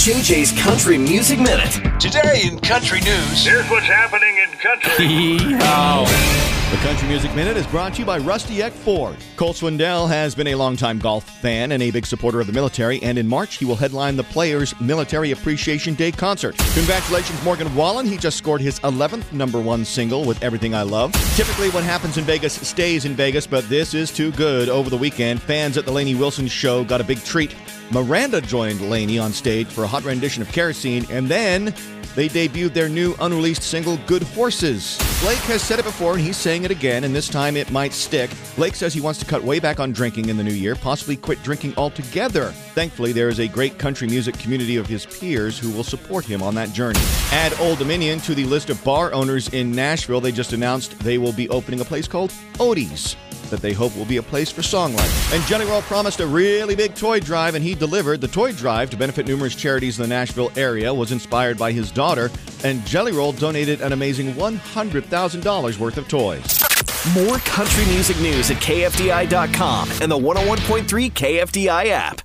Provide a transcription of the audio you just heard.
JJ's Country Music Minute. Today in country news. Here's what's happening in country. The Country Music Minute is brought to you by Rusty Eck Ford. Cole Swindell has been a longtime golf fan and a big supporter of the military, and in March he will headline the Players Military Appreciation Day concert. Congratulations, Morgan Wallen. He just scored his 11th number one single with Everything I Love. Typically, what happens in Vegas stays in Vegas, but this is too good. Over the weekend, fans at the Lainey Wilson show got a big treat. Miranda joined Lainey on stage for a hot rendition of Kerosene, and then they debuted their new unreleased single, Good Horses. Blake has said it before, and he's saying it again, and this time it might stick. Blake says he wants to cut way back on drinking in the new year, possibly quit drinking altogether. Thankfully, there is a great country music community of his peers who will support him on that journey. Add Old Dominion to the list of bar owners in Nashville. They just announced they will be opening a place called Odie's that they hope will be a place for songwriting. And Jelly Roll promised a really big toy drive, and he delivered. The toy drive to benefit numerous charities in the Nashville area was inspired by his daughter, and Jelly Roll donated an amazing $100,000 worth of toys. More country music news at KFDI.com and the 101.3 KFDI app.